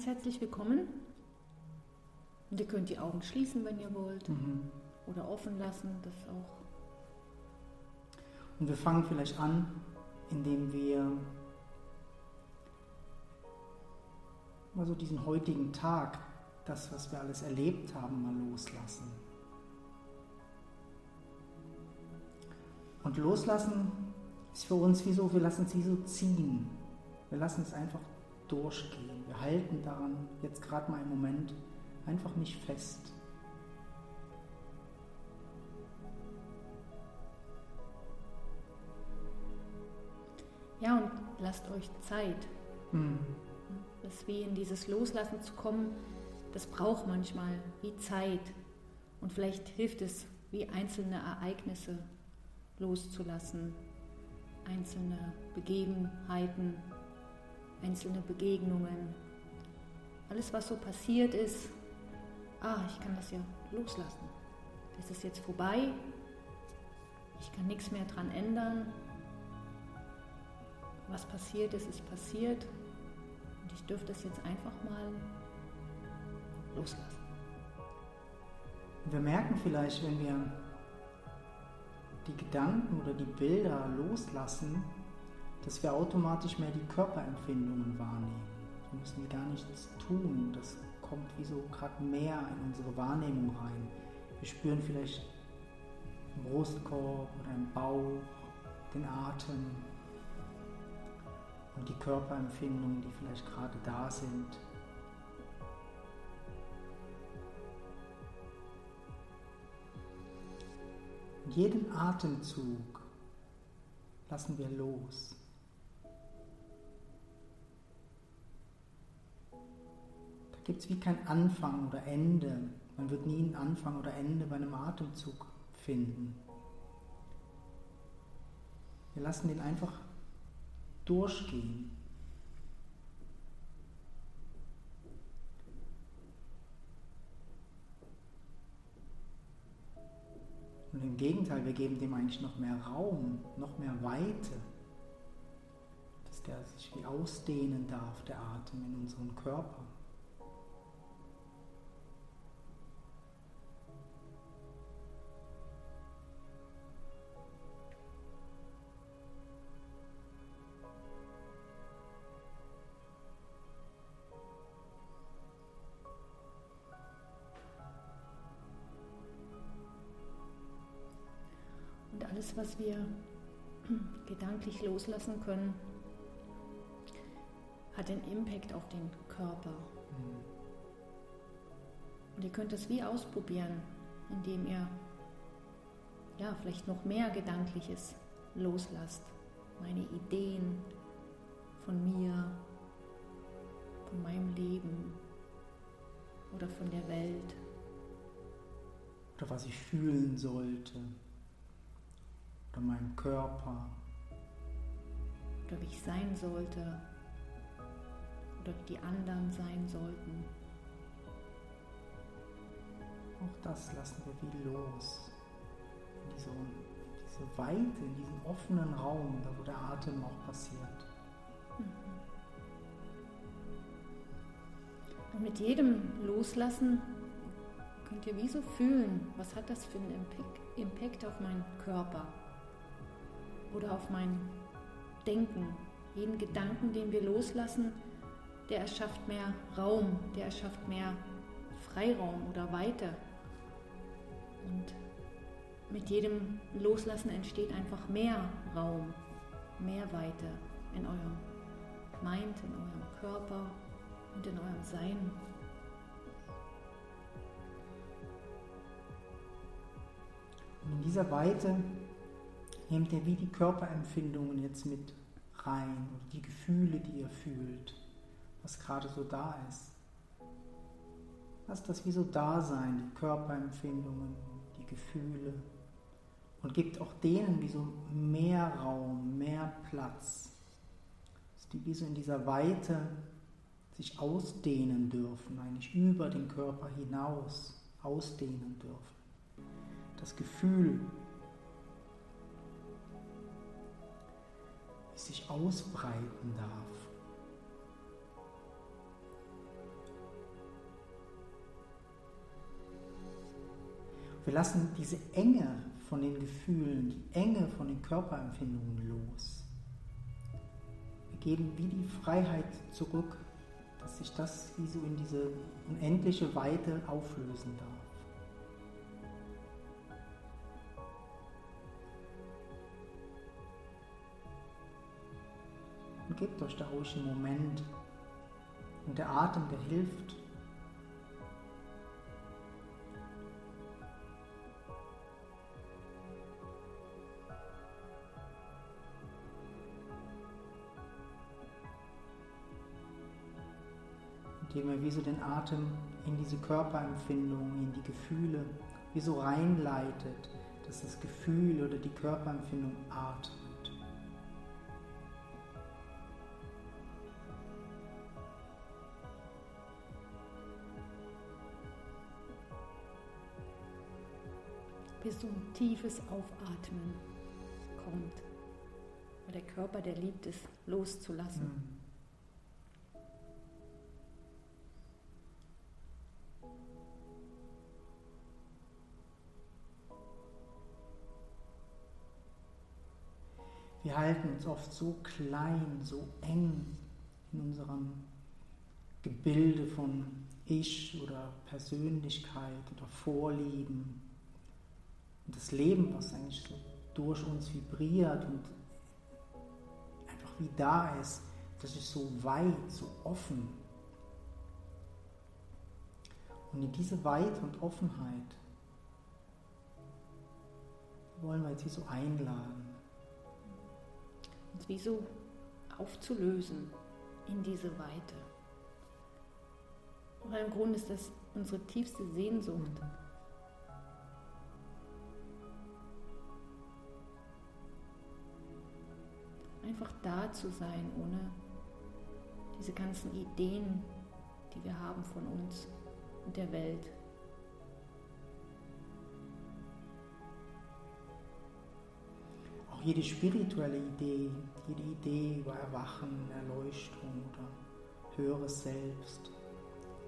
ganz herzlich willkommen. Und ihr könnt die Augen schließen, wenn ihr wollt. Mhm. Oder offen lassen, das auch. Und wir fangen vielleicht an, indem wir also diesen heutigen Tag, das, was wir alles erlebt haben, mal loslassen. Und loslassen ist für uns wie so, wir lassen es wie so ziehen. Wir lassen es einfach durchgehen. Wir halten daran jetzt gerade mal im Moment einfach nicht fest. Ja, und lasst euch Zeit. Hm. Das wie in dieses Loslassen zu kommen, das braucht manchmal wie Zeit. Und vielleicht hilft es, wie einzelne Ereignisse loszulassen, einzelne Begebenheiten, einzelne Begegnungen. Alles, was so passiert ist, ah, ich kann das ja loslassen. Das ist jetzt vorbei. Ich kann nichts mehr dran ändern. Was passiert ist, ist passiert. Und ich dürfte es jetzt einfach mal loslassen. Wir merken vielleicht, wenn wir die Gedanken oder die Bilder loslassen, dass wir automatisch mehr die Körperempfindungen wahrnehmen. Wir müssen gar nichts tun. Das kommt wie so gerade mehr in unsere Wahrnehmung rein. Wir spüren vielleicht im Brustkorb oder im Bauch den Atem und die Körperempfindungen, die vielleicht gerade da sind. Und jeden Atemzug lassen wir los. Gibt es wie kein Anfang oder Ende. Man wird nie einen Anfang oder Ende bei einem Atemzug finden. Wir lassen den einfach durchgehen. Und im Gegenteil, wir geben dem eigentlich noch mehr Raum, noch mehr Weite, dass der sich wie ausdehnen darf, der Atem in unserem Körper. Alles, was wir gedanklich loslassen können, hat einen Impact auf den Körper. Mhm. Und ihr könnt es wie ausprobieren, indem ihr ja vielleicht noch mehr Gedankliches loslasst. Meine Ideen von mir, von meinem Leben oder von der Welt. Oder was ich fühlen sollte oder meinem Körper. Oder wie ich sein sollte. Oder wie die anderen sein sollten. Auch das lassen wir wie los. In diese, diese Weite, in diesen offenen Raum, da wo der Atem auch passiert. Mhm. Und mit jedem Loslassen könnt ihr wie so fühlen, was hat das für einen Impact auf meinen Körper oder auf mein Denken. Jeden Gedanken, den wir loslassen, der erschafft mehr Raum, der erschafft mehr Freiraum oder Weite. Und mit jedem Loslassen entsteht einfach mehr Raum, mehr Weite in eurem Mind, in eurem Körper und in eurem Sein. Und in dieser Weite Nehmt ihr wie die Körperempfindungen jetzt mit rein oder die Gefühle, die ihr fühlt, was gerade so da ist. Lasst das wie so da sein, die Körperempfindungen, die Gefühle. Und gebt auch denen wie so mehr Raum, mehr Platz. Dass die wie so in dieser Weite sich ausdehnen dürfen, eigentlich über den Körper hinaus ausdehnen dürfen. Das Gefühl sich ausbreiten darf. Wir lassen diese Enge von den Gefühlen, die Enge von den Körperempfindungen los. Wir geben wie die Freiheit zurück, dass sich das wie so in diese unendliche Weite auflösen darf. Gebt euch da ruhig einen Moment. Und der Atem, der hilft. indem er wie so den Atem in diese Körperempfindungen, in die Gefühle, wie so reinleitet, dass das Gefühl oder die Körperempfindung atmet. Bis so ein tiefes Aufatmen kommt. Weil der Körper, der liebt es, loszulassen. Mhm. Wir halten uns oft so klein, so eng in unserem Gebilde von Ich oder Persönlichkeit oder Vorlieben. Und das Leben, was eigentlich so durch uns vibriert und einfach wie da ist, das ist so weit, so offen. Und in diese Weite und Offenheit wollen wir jetzt wie so einladen. Uns wie so aufzulösen in diese Weite. Weil im Grunde ist das unsere tiefste Sehnsucht. Mhm. Einfach da zu sein, ohne diese ganzen Ideen, die wir haben von uns und der Welt. Auch jede spirituelle Idee, jede Idee über Erwachen, Erleuchtung oder höheres Selbst,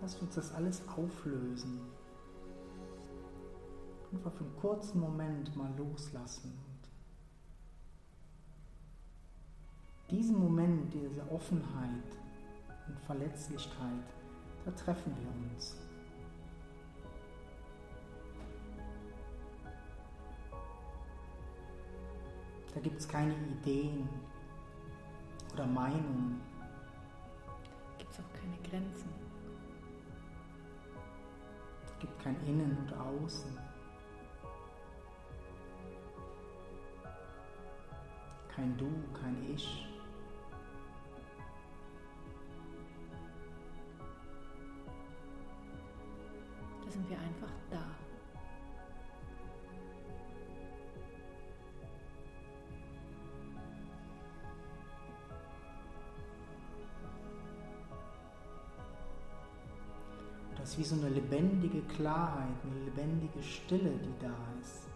lasst uns das alles auflösen. Einfach für einen kurzen Moment mal loslassen diesen Moment dieser Offenheit und Verletzlichkeit, da treffen wir uns. Da gibt es keine Ideen oder Meinungen. Gibt es auch keine Grenzen. Es gibt kein Innen und Außen. Kein Du, kein Ich. Lebendige Klarheit, eine lebendige Stille, die da ist.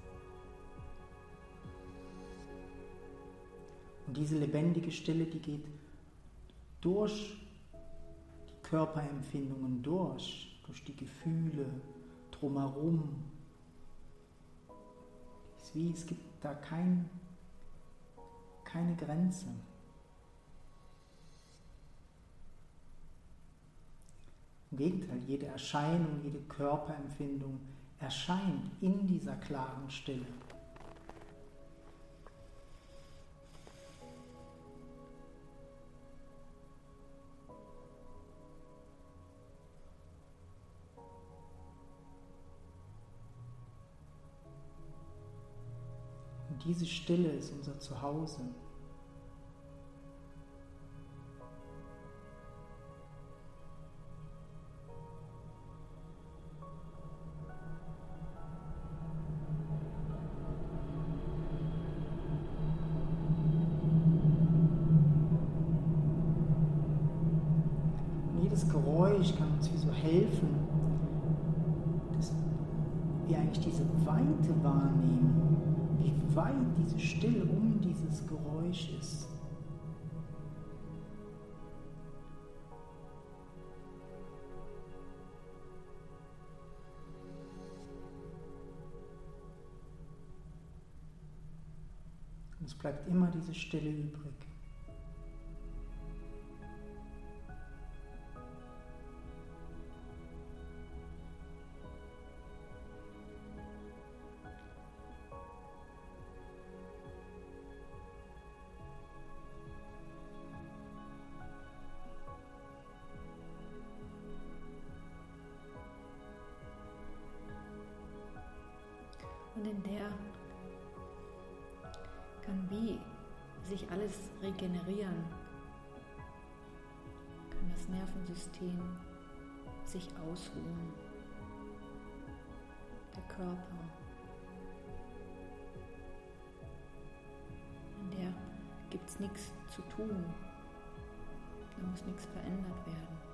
Und diese lebendige Stille, die geht durch die Körperempfindungen durch durch die Gefühle drumherum. Es gibt da kein, keine Grenze. Im Gegenteil, jede Erscheinung, jede Körperempfindung erscheint in dieser klaren Stille. diese Stille ist unser Zuhause. jedes Geräusch kann uns wie so helfen, dass wir eigentlich diese Weite wahrnehmen, wie weit diese Stille um dieses Geräusch ist. Und es bleibt immer diese Stille übrig. Und in der kann wie sich alles regenerieren, kann das Nervensystem sich ausruhen, der Körper. In der gibt es nichts zu tun, da muss nichts verändert werden.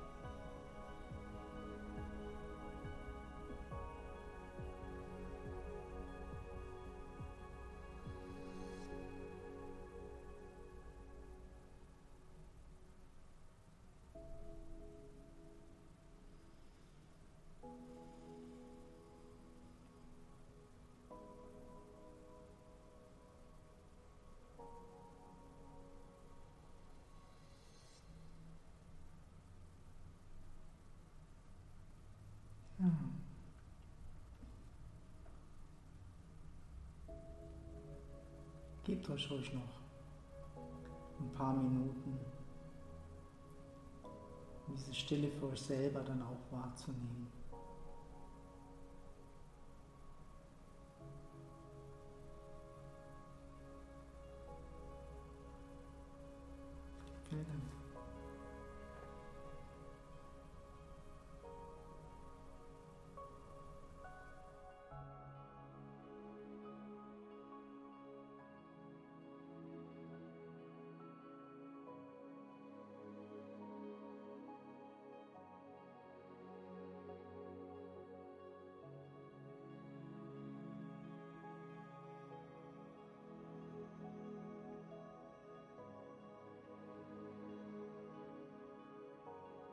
Gebt euch ruhig noch ein paar Minuten, um diese Stille für euch selber dann auch wahrzunehmen.